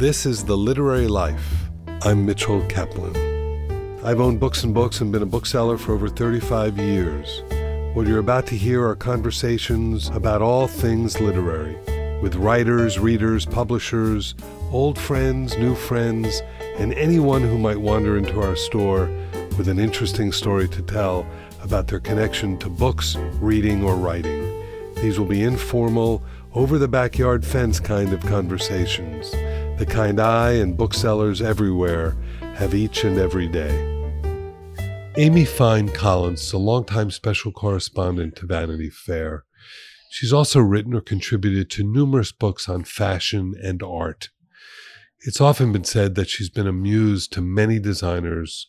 This is The Literary Life. I'm Mitchell Kaplan. I've owned books and books and been a bookseller for over 35 years. What you're about to hear are conversations about all things literary with writers, readers, publishers, old friends, new friends, and anyone who might wander into our store with an interesting story to tell about their connection to books, reading, or writing. These will be informal, over the backyard fence kind of conversations, the kind I and booksellers everywhere have each and every day. Amy Fine Collins a longtime special correspondent to Vanity Fair. She's also written or contributed to numerous books on fashion and art. It's often been said that she's been a muse to many designers,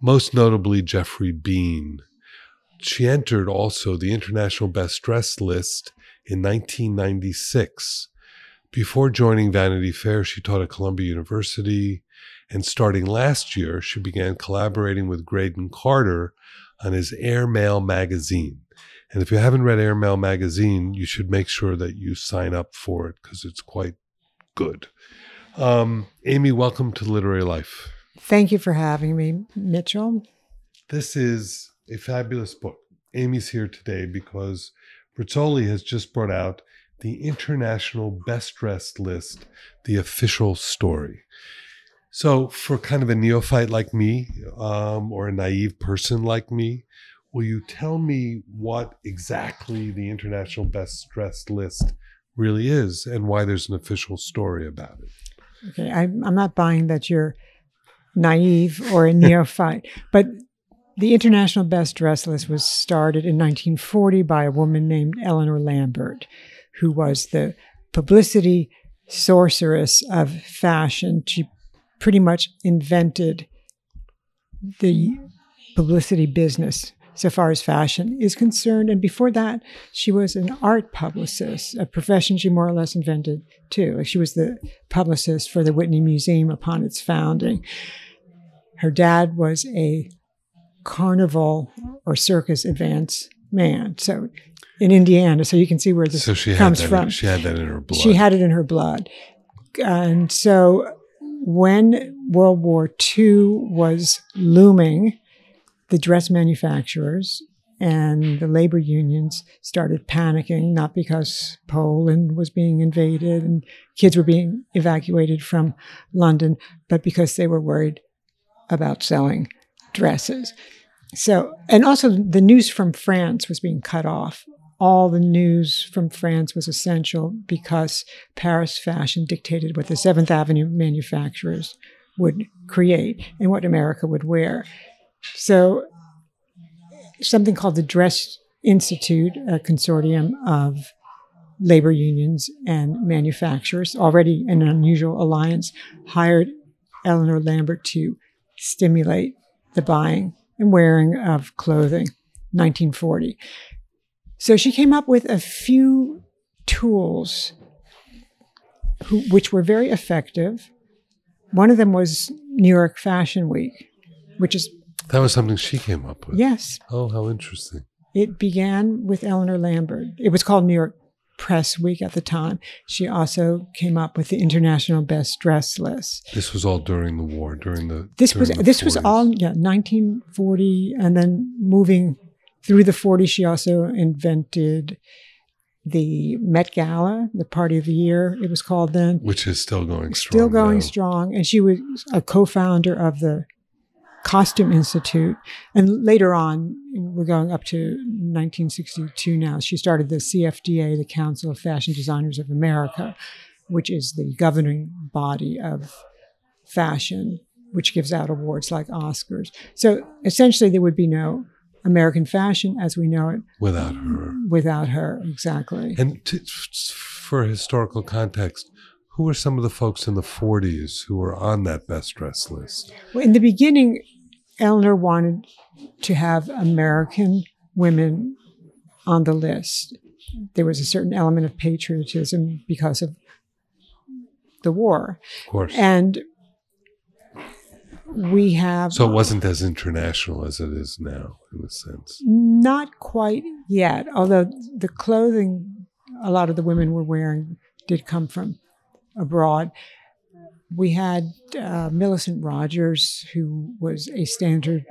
most notably Geoffrey Beene. She entered also the International Best Dressed list in 1996. Before joining Vanity Fair, she taught at Columbia University, and starting last year, she began collaborating with Graydon Carter on his Airmail magazine. And if you haven't read Airmail magazine, you should make sure that you sign up for it because it's quite good. Um, Amy, welcome to Literary Life. Thank you for having me, Mitchell. This is a fabulous book. Amy's here today because Rizzoli has just brought out the International Best Dressed List, the official story. So, for kind of a neophyte like me, um, or a naive person like me, will you tell me what exactly the International Best Dressed List really is and why there's an official story about it? Okay, I, I'm not buying that you're naive or a neophyte, but the International Best dressed List was started in 1940 by a woman named Eleanor Lambert, who was the publicity sorceress of fashion. She pretty much invented the publicity business so far as fashion is concerned. And before that, she was an art publicist, a profession she more or less invented too. She was the publicist for the Whitney Museum upon its founding. Her dad was a carnival or circus advance man. So in Indiana, so you can see where this So she comes from. In, she had that in her blood. She had it in her blood. And so when World War II was looming, the dress manufacturers and the labor unions started panicking, not because Poland was being invaded and kids were being evacuated from London, but because they were worried about selling dresses. So, and also the news from France was being cut off. All the news from France was essential because Paris fashion dictated what the Seventh Avenue manufacturers would create and what America would wear. So, something called the Dress Institute, a consortium of labor unions and manufacturers, already an unusual alliance, hired Eleanor Lambert to stimulate the buying and wearing of clothing, 1940. So she came up with a few tools who, which were very effective. One of them was New York Fashion Week, which is, that was something she came up with. yes, Oh, how interesting. it began with Eleanor Lambert. It was called New York Press Week at the time. She also came up with the International Best Dress list. This was all during the war, during the. This was the this was all yeah 1940, and then moving through the 40s. She also invented the Met Gala, the Party of the Year. It was called then. which is still going strong. Still going now. strong, and she was a co-founder of the Costume Institute. And later on, we're going up to 1962 now. She started the CFDA, the Council of Fashion Designers of America, which is the governing body of fashion, which gives out awards like Oscars. So essentially, there would be no American fashion as we know it without her. without her. Exactly. And to, for historical context, who were some of the folks in the 40s who were on that best dress list? Well, in the beginning, Eleanor wanted to have American women on the list. There was a certain element of patriotism because of the war. Of course. And we have so it wasn't as international as it is now, in a sense. not quite yet, although the clothing a lot of the women were wearing did come from abroad. We had uh, Millicent Rogers, who was a Standard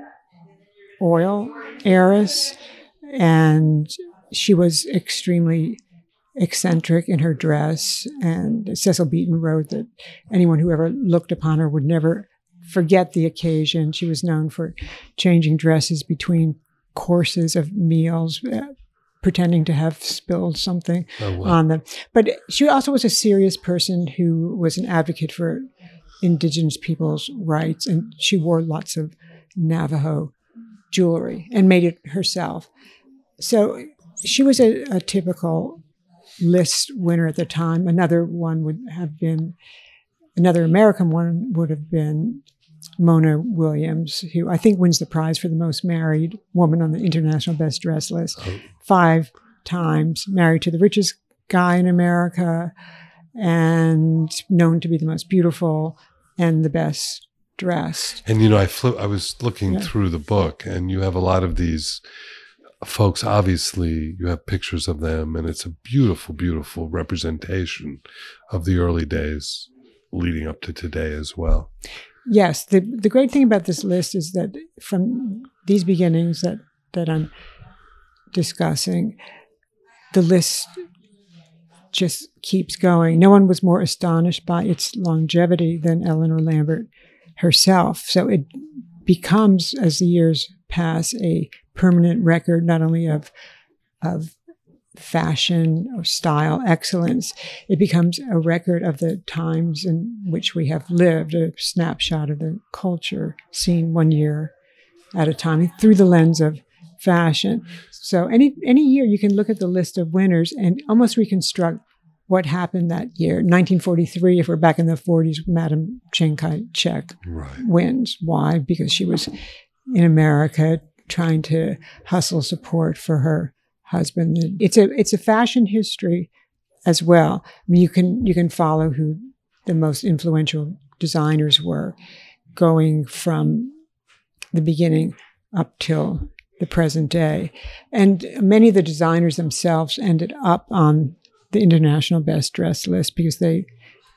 Oil heiress, and she was extremely eccentric in her dress. And Cecil Beaton wrote that anyone who ever looked upon her would never forget the occasion. She was known for changing dresses between courses of meals, uh, pretending to have spilled something Oh, wow. on them. But she also was a serious person who was an advocate for indigenous people's rights, and she wore lots of Navajo jewelry and made it herself. So she was a, a typical list winner at the time. Another one would have been, another American one would have been Mona Williams, who I think wins the prize for the most married woman on the International Best Dress list Oh. five times, married to the richest guy in America, and known to be the most beautiful and the best dressed. And you know, I flew. I was looking Yeah. through the book, and you have a lot of these folks. Obviously, you have pictures of them, and it's a beautiful, beautiful representation of the early days leading up to today as well. Yes, the the great thing about this list is that from these beginnings that that I'm discussing, the list just keeps going. No one was more astonished by its longevity than Eleanor Lambert herself. So it becomes, as the years pass, a permanent record not only of of fashion or style excellence, it becomes a record of the times in which we have lived, a snapshot of the culture seen one year at a time through the lens of fashion. So any any year you can look at the list of winners and almost reconstruct what happened that year. 1943, if we're back in the 40s, Madam Chiang Kai-shek Right. wins. Why? Because she was in America trying to hustle support for her husband. It's a it's a fashion history as well. I mean, you can you can follow who the most influential designers were, going from the beginning up till the present day, and many of the designers themselves ended up on the international best dress list because they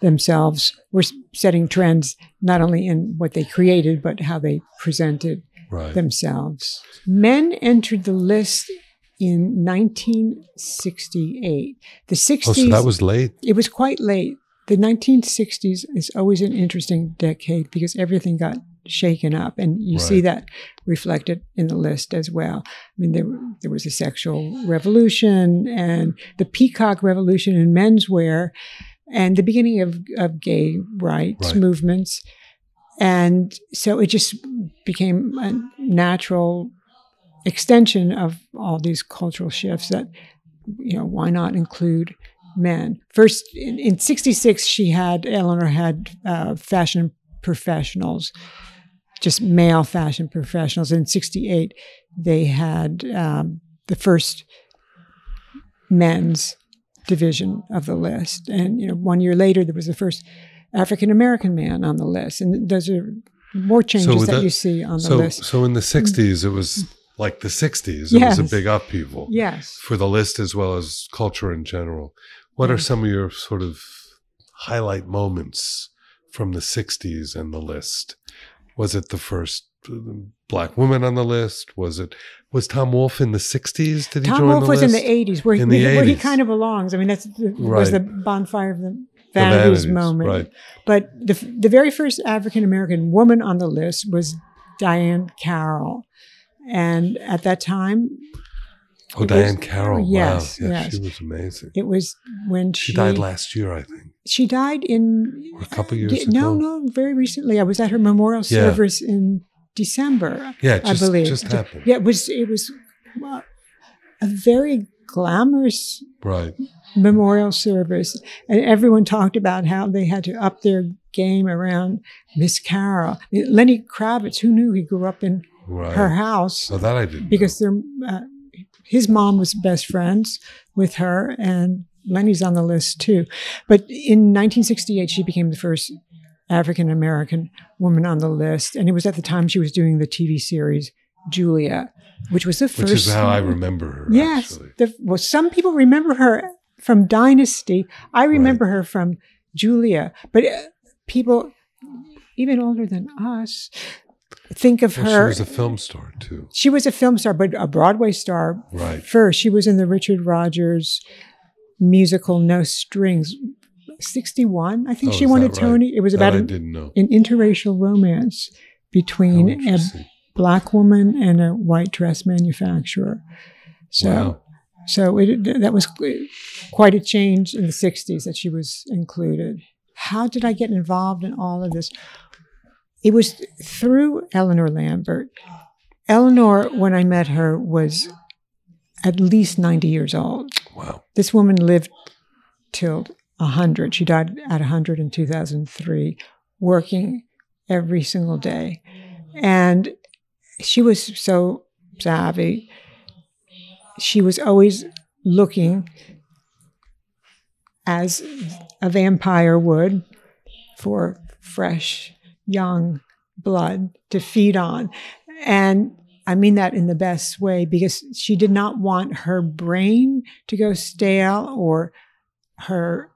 themselves were setting trends not only in what they created but how they presented Right. themselves. Men entered the list in 1968. The 60s Oh, so that was late. it was quite late. The 1960s is always an interesting decade because everything got shaken up, and you see that reflected in the list as well. I mean, there there was a sexual revolution and the peacock revolution in menswear, and the beginning of of gay rights Right. movements, and so it just became a natural extension of all these cultural shifts that you know why not include men first in, in 66 she had eleanor had uh, fashion professionals just male fashion professionals. In 68 they had um, the first men's division of the list. And you know one year later there was the first african american man on the list. And those are more changes with that, that- you see on the So, list. so in the '60s, it was like the '60s. It was a big upheaval yes. for the list as well as culture in general. What are some of your sort of highlight moments from the '60s and the list? Was it the first uh, black woman on the list? Was it was Tom Wolfe in the '60s? Did he Tom join Wolfe the was list? in the 80s, where, he, the where he kind of belongs. I mean, that's the, was the bonfire of the The vanities, Vanities, moment. right? But the, the very first African American woman on the list was Diahann Carroll. And at that time, Oh, It Diahann was- Carroll. yes, wow. Yeah, yes. she was amazing. it was when she, She died last year, I think. She died in Or a couple years Yeah, No, ago. no, very recently. I was at her memorial Yeah. service in December. Yeah, just, I believe. just happened. Yeah, it was. It was uh, a very glamorous Right. memorial service, and everyone talked about how they had to up their game around Miss Carroll. Lenny Kravitz, who knew he grew up in Right. her house Oh, that I didn't. because their uh, his mom was best friends with her, and Lenny's on the list too. But in 1968, she became the first African American woman on the list, and it was at the time she was doing the TV series Julia, which was the first. Which is how I remember her. Yes, the, well, some people remember her from Dynasty. I remember her from Julia, but uh, people even older than us. Think of Well, her. she was a film star too. She was a film star, but a Broadway star Right. first. She was in the Richard Rodgers musical No Strings. 61, I think Oh, she won a that right? Tony. It was That about an, an interracial romance between a black woman and a white dress manufacturer. So, wow. so it, that was quite a change in the 60s that she was included. How did I get involved in all of this? It was through Eleanor Lambert. Eleanor, when I met her, was at least 90 years old. Wow. This woman lived till 100. She died at 100 in 2003, working every single day. And she was so savvy. She was always looking, as a vampire would, for fresh, young blood to feed on. And I mean that in the best way because she did not want her brain to go stale or her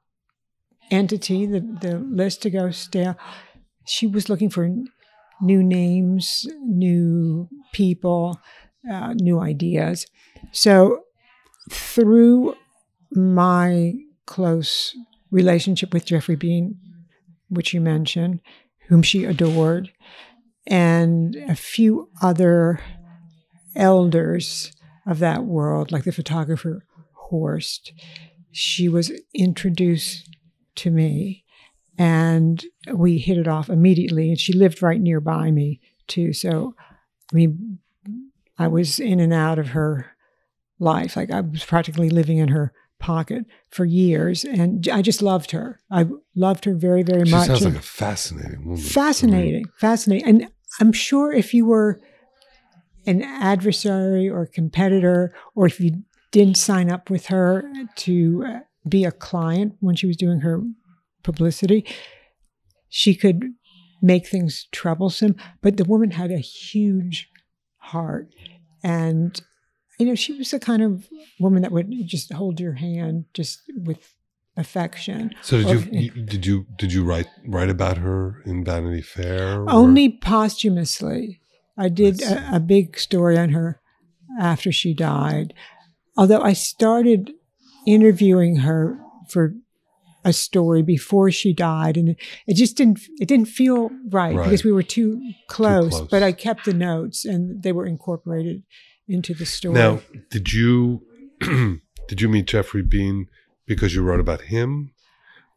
entity, the, the list to go stale. She was looking for new names, new people, uh, new ideas. So, through my close relationship with Geoffrey Beene, which you mentioned, whom she adored, and a few other elders of that world, like the photographer Horst, she was introduced to me and we hit it off immediately. And she lived right nearby me, too. So, I mean, I was in and out of her life. Like I was practically living in her pocket for years. And I just loved her. I loved her very, very She much. sounds And- like a fascinating woman. fascinating fascinating and i'm sure if you were an adversary or competitor or if you didn't sign up with her to uh, be a client when she was doing her publicity she could make things troublesome but the woman had a huge heart and you know she was the kind of woman that would just hold your hand just with affection So did Or- you, did you did you write write about her in Vanity Fair? or- Only posthumously. I did a, a big story on her after she died. Although I started interviewing her for a story before she died, and it, just didn't it didn't feel right, Right. because we were too close, close. But I kept the notes, and they were incorporated into the story. Now, did you did you meet Geoffrey Beene because you wrote about him,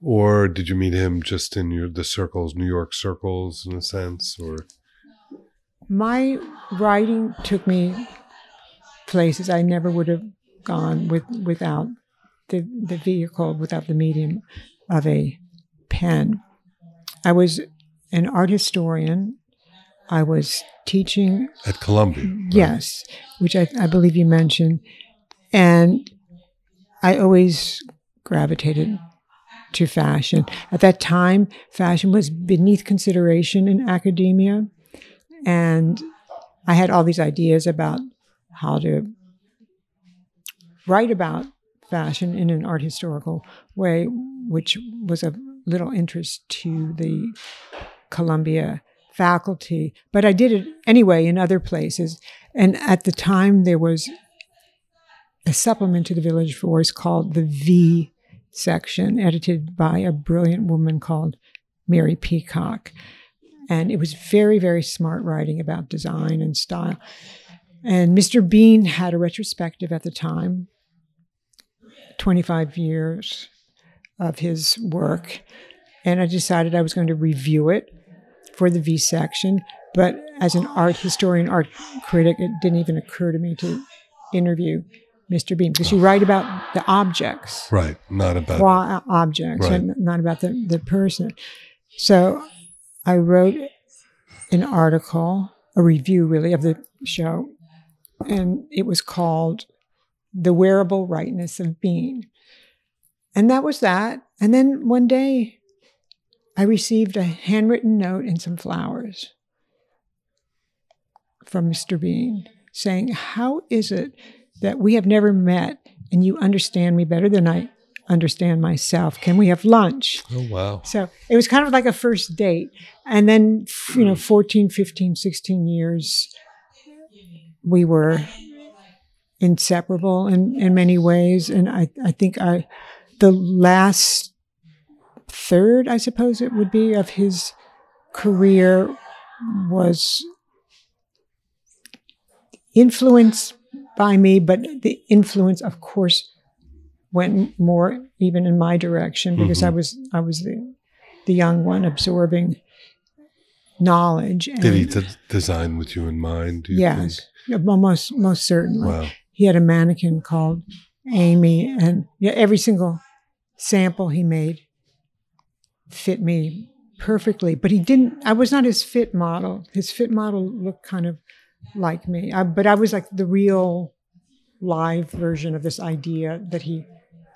or did you meet him just in your the circles, New York circles, in a sense, or my writing took me places I never would have gone with without the the vehicle, without the medium of a pen. I was an art historian. I was teaching at Columbia? right? Yes, which I, I believe you mentioned. And I always gravitated to fashion. At that time, fashion was beneath consideration in academia. And I had all these ideas about how to write about fashion in an art historical way, which was of little interest to the Columbia faculty. But I did it anyway in other places. And at the time, there was a supplement to the Village Voice called the V section, edited by a brilliant woman called Mary Peacock. And it was very, very smart writing about design and style. And Mr. Beene had a retrospective at the time, 25 years of his work. And I decided I was going to review it for the V section. But as an art historian, art critic, it didn't even occur to me to interview Mr. Beene because you write about the objects Right, not about qua uh, objects Right. and not about the, the person. So I wrote an article, a review really of the show, and it was called The Wearable Rightness of Being. And that was that. And then one day I received a handwritten note and some flowers from Mr. Beene saying, How is it that we have never met and you understand me better than I understand myself. Can we have lunch? Oh, wow. So it was kind of like a first date. And then, you know, hmm. 14, 15, 16 years, we were inseparable in, in many ways. And I, I think I, the last third, I suppose it would be, of his career was influenced by me, but the influence, of course, went more even in my direction because Mhm. I was I was the the young one absorbing knowledge. And Did he d- design with you in mind? Do you yes, well, most most certainly. Think? Wow. He had a mannequin called Amy, and yeah, every single sample he made fit me perfectly. But he didn't. I was not his fit model. His fit model looked kind of like me, I, but I was like the real live version of this idea that he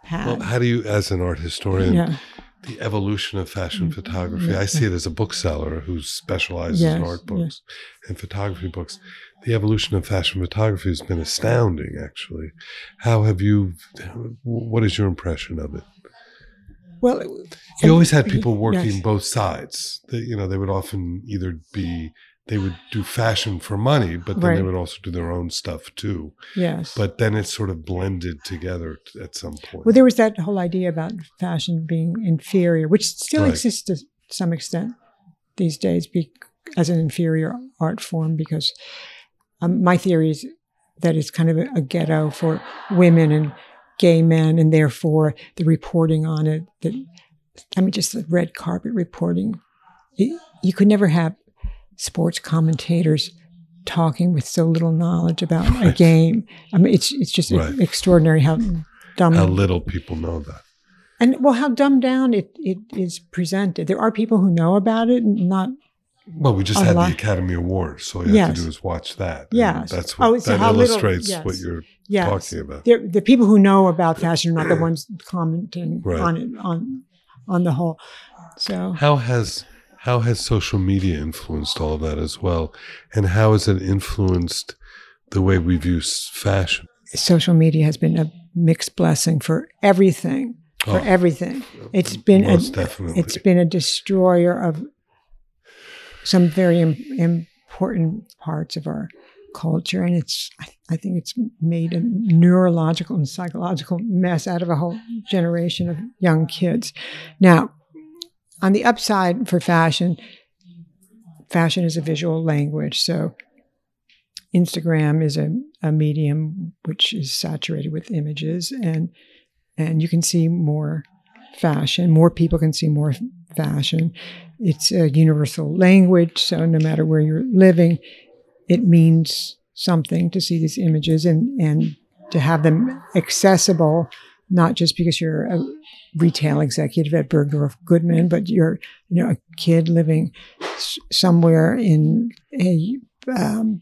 had. Well, how do you, as an art historian, yeah, the evolution of fashion Mm, photography? yeah, I see it as a bookseller who specializes in art books and photography books. The evolution of fashion photography has been astounding, actually. How have you, what is your impression of it? Well, You always had people working Yes. both sides. They, you know, they would often either be, they would do fashion for money, but then they would also do their own stuff too. yes. But then it sort of blended together at some point. Well, there was that whole idea about fashion being inferior, which still Right. exists to some extent these days be, as an inferior art form, because um, my theory is that it's kind of a, a ghetto for women and gay men, and therefore the reporting on it, that I mean, just the red carpet reporting. It, you could never have sports commentators talking with so little knowledge about a game. I mean, it's it's just Right. extraordinary how dumb How little people know that. and well, how dumbed down it, it is presented. There are people who know about it, not Well, we just had lot- the Academy Awards, so all you have to do is watch that. Yes. that's what Oh, that how little- illustrates yes. what you're yes. talking about. The, the people who know about fashion are not the ones commenting Right. on it on on the whole. So How has how has social media influenced all of that as well, and how has it influenced the way we view fashion? social media has been a mixed blessing for everything. For Oh, everything, it's been a, definitely. it's been a destroyer of some very Im- important parts of our culture and it's I, think it's made a neurological and psychological mess out of a whole generation of young kids. Now on the upside for fashion fashion is a visual language so instagram is a, a medium which is saturated with images and and you can see more fashion more people can see more fashion. It's a universal language so no matter where you're living it means something to see these images and and to have them accessible not just because you're a retail executive at Bergdorf Goodman, but you're you know a kid living s- somewhere in a um,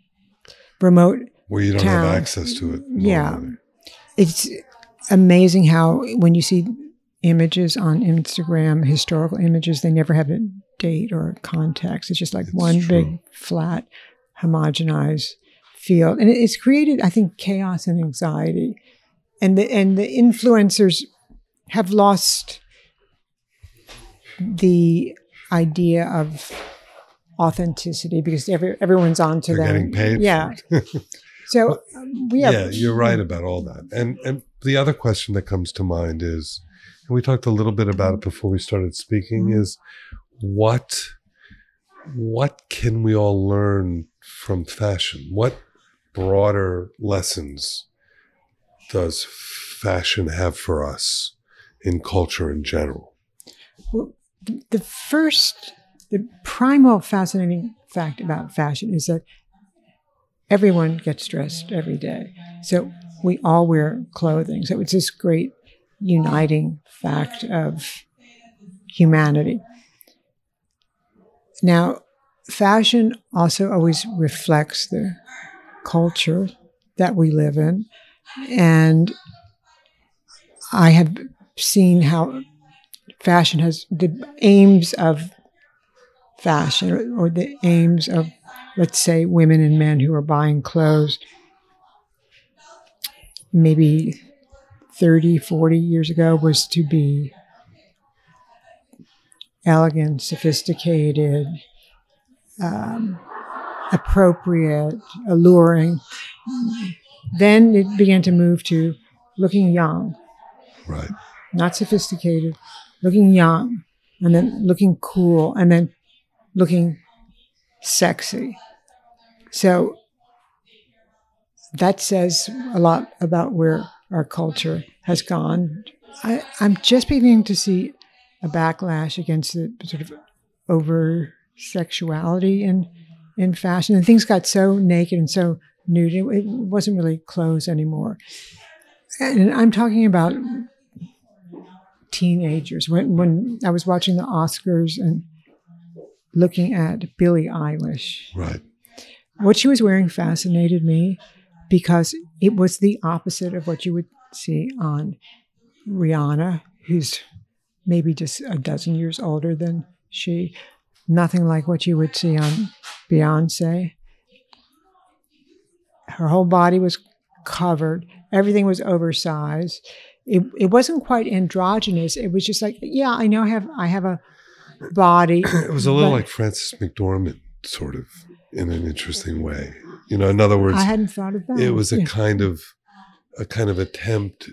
remote where you don't town. have access to it. Yeah. it's amazing how when you see images on Instagram, historical images, they never have a date or a context. It's just like It's one true. big flat, homogenized field, and it's created, I think, chaos and anxiety. And the and the influencers have lost the idea of authenticity because every, everyone's on to They're them. getting paid. Yeah. For it. So um, yeah, yeah, you're right about all that. And and the other question that comes to mind is, and we talked a little bit about it before we started speaking, Mhm. is what what can we all learn from fashion? What broader lessons does fashion have for us in culture in general? Well, the, first, the primal fascinating fact about fashion is that everyone gets dressed every day. So we all wear clothing. So it's this great uniting fact of humanity. Now, fashion also always reflects the culture that we live in. And I have seen how fashion has the aims of fashion or, the aims of let's say women and men who are buying clothes maybe 30, 40 years ago was to be elegant, sophisticated, um, appropriate, alluring. Then it began to move to looking young, Right. not sophisticated, looking young, and then looking cool, and then looking sexy. So that says a lot about where our culture has gone. I, I'm just beginning to see a backlash against the sort of over sexuality in in fashion, and things got so naked and so nude. It, it wasn't really clothes anymore. And I'm talking about teenagers. When when I was watching the Oscars and looking at Billie Eilish, Right. what she was wearing fascinated me because it was the opposite of what you would see on Rihanna, who's maybe just a dozen years older than she. Nothing like what you would see on Beyonce. Her whole body was covered, everything was oversized. It, it wasn't quite androgynous. It was just like, yeah, I know I have I have a body. It was a little like Frances McDormand, sort of, in an interesting way. You know, in other words, I hadn't thought of that. it was a Yeah. kind of a kind of attempt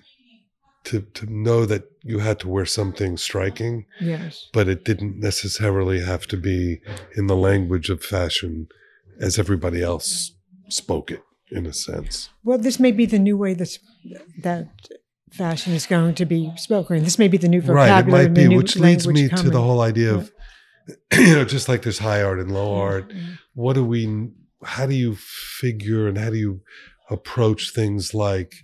to to know that you had to wear something striking, yes. but it didn't necessarily have to be in the language of fashion as everybody else spoke it, in a sense. Well, this may be the new way this, that fashion is going to be spoken. This may be the new vocabulary. Right, it might be, which leads me to the whole idea of, you know, just like there's high art and low art. Mm. What do we? How do you figure and how do you approach things like,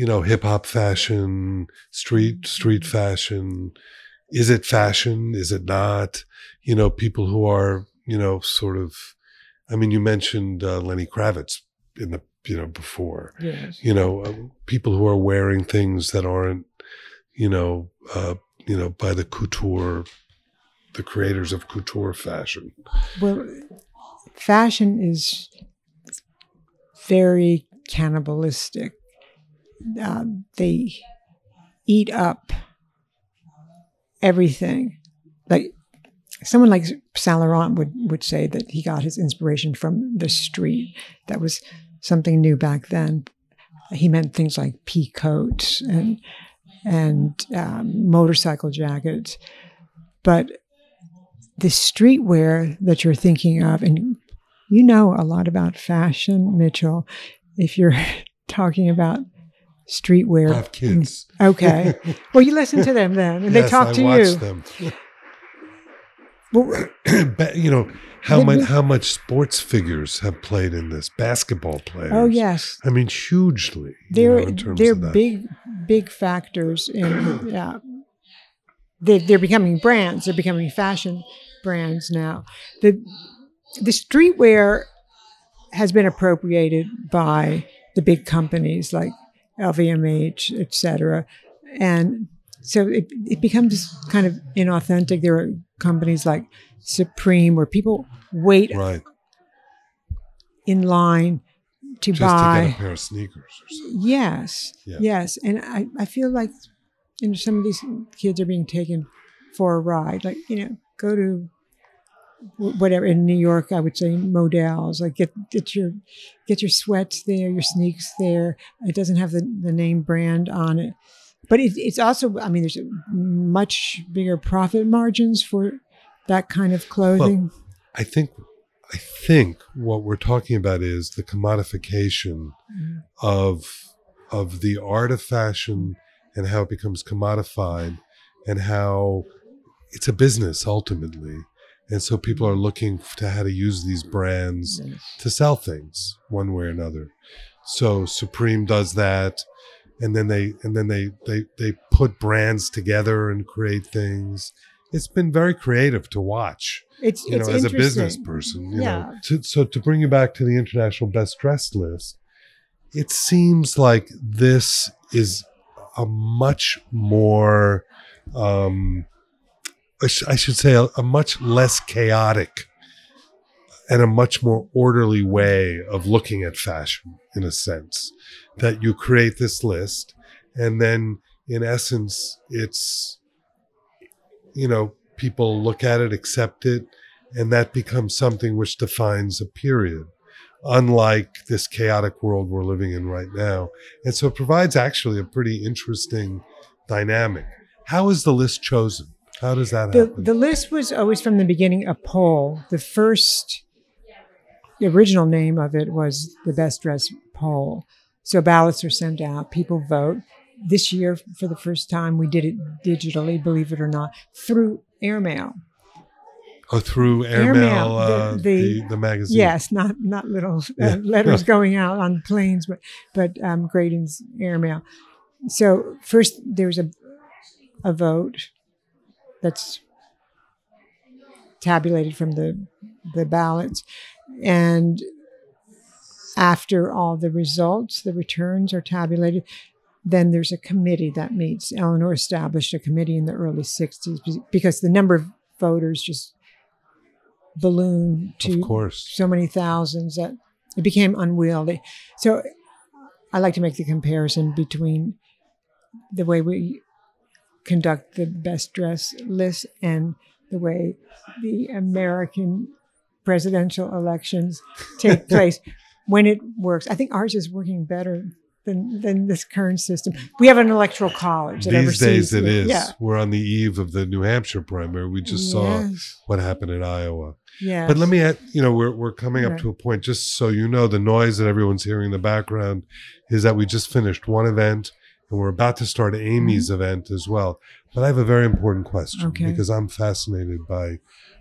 you know, hip hop fashion, street street fashion? Is it fashion? Is it not? You know, people who are, you know, sort of. I mean, you mentioned uh, Lenny Kravitz in the, you know, before Yes. you know, uh, people who are wearing things that aren't, you know, uh, you know, by the couture, the creators of couture fashion. Well, fashion is very cannibalistic. Uh, they eat up everything. Like someone like Saint Laurent would, would say that he got his inspiration from the street. That was something new back then. He meant things like pea coats and and um, motorcycle jackets, but the streetwear that you're thinking of, and you know a lot about fashion, Mitchell. If you're talking about I streetwear, have kids. okay. Well, you listen to them then, and they talk I to watch you. them. Well, you know how much how much sports figures have played in this. Basketball players. oh yes, I mean, hugely. they're know, in terms they're of that. big big factors in yeah. They, they're becoming brands. They're becoming fashion brands now. The the streetwear has been appropriated by the big companies like LVMH, et cetera, and so it, it becomes kind of inauthentic. There are companies like Supreme where people wait right in line to just buy. to get a pair of sneakers or something. Yes, Yeah. yes, and I, I feel like you know some of these kids are being taken for a ride. Like you know, go to whatever in New York, I would say Modell's. Like get get your get your sweats there, your sneaks there. It doesn't have the, the name brand on it, but it, it's also I mean, there's much bigger profit margins for that kind of clothing. I think I think what we're talking about is the commodification Mhm. of of the art of fashion and how it becomes commodified and how it's a business ultimately. And so people are looking to how to use these brands to sell things one way or another. So Supreme does that and then they and then they they they put brands together and create things. It's been very creative to watch It's you it's know, as a business person, you Yeah. know. To, so to bring you back to the international best dressed list, it seems like this is a much more, um, I, should say, a, a much less chaotic and a much more orderly way of looking at fashion, in a sense. That you create this list, and then in essence, it's you know people look at it, accept it, and that becomes something which defines a period. Unlike this chaotic world we're living in right now. And so it provides actually a pretty interesting dynamic. How is the list chosen? How does that The, happen? the list was always from the beginning a poll. The first, the original name of it was the best dressed poll. So ballots are sent out, people vote. This year, for the first time, we did it digitally, believe it or not, through airmail. oh, through airmail, Airmail, the- uh, the, the- the, magazine. Yes, not not little uh, Yeah. letters going out on planes, but but um, Graydon's airmail. So first, there's a a vote that's tabulated from the the ballots, and after all the results, the returns are tabulated. Then there's a committee that meets. Eleanor established a committee in the early '60s because the number of voters just ballooned to Of course. so many thousands that it became unwieldy. So I like to make the comparison between the way we conduct the best dress list and the way the American presidential elections take place when it works. I think ours is working better than, than this current system. We have an electoral college that These days it is. Yeah. We're on the eve of the New Hampshire primary. We just saw Yes. what happened in Iowa. Yes. But let me add, you know, we're, we're coming up Right. to a point, just so you know, the noise that everyone's hearing in the background is that we just finished one event and we're about to start Amy's mm-hmm. event as well. But I have a very important question Okay. because I'm fascinated by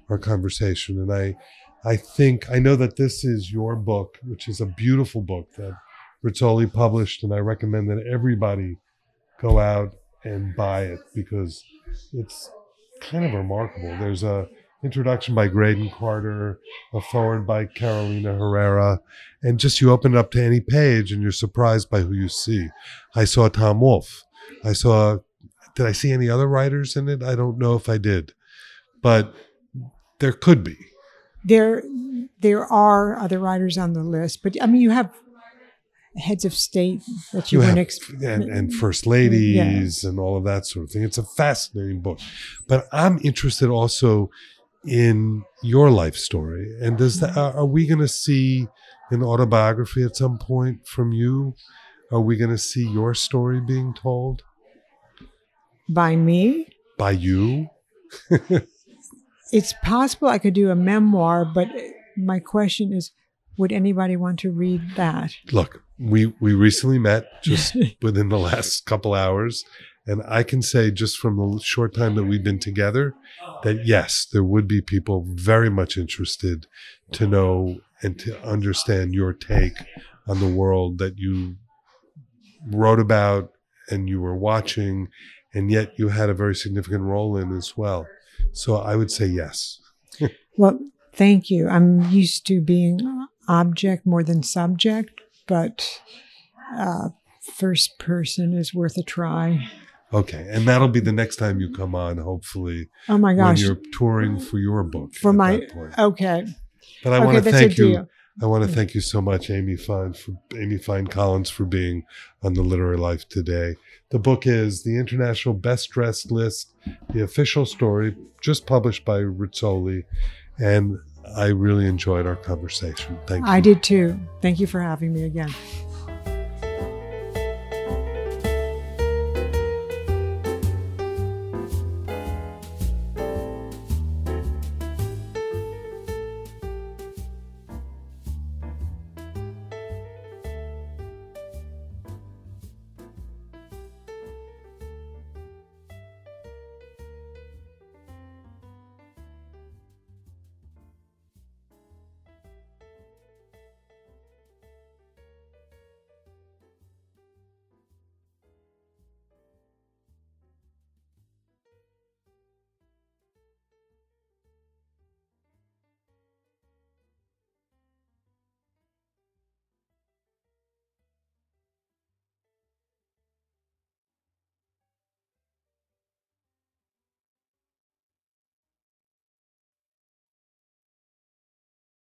our conversation. And I, I think, I know that this is your book, which is a beautiful book that Rizzoli published. And I recommend that everybody go out and buy it because it's kind of remarkable. There's a, introduction by Graydon Carter, a forward by Carolina Herrera, and just you open it up to any page and you're surprised by who you see. I saw Tom Wolfe. I saw, did I see any other writers in it? I don't know if I did, but there could be. there there are other writers on the list, but I mean, you have heads of state that you, You have, and, and mm-hmm. first ladies and all of that sort of thing. It's a fascinating book. But I'm interested also in your life story. And does that, are are we going to see an autobiography at some point from you? Are we going to see your story being told by me. by you? It's possible I could do a memoir, but my question is, would anybody want to read that? Look, we we recently met just within the last couple hours, and I can say just from the short time that we've been together that yes, there would be people very much interested to know and to understand your take on the world that you wrote about and you were watching, and yet you had a very significant role in as well. So I would say yes. Well, thank you. I'm used to being object more than subject, but uh, first person is worth a try. Okay, and that'll be the next time you come on, hopefully, Oh my when gosh. you're touring for your book. For my okay, But I okay, want to thank you. deal. I want to thank you so much, Amy Fine, for Amy Fine Collins, for being on the Literary Life today. The book is the International Best Dressed List, the official story, just published by Rizzoli, and I really enjoyed our conversation. Thank you. I did too. Thank you for having me again.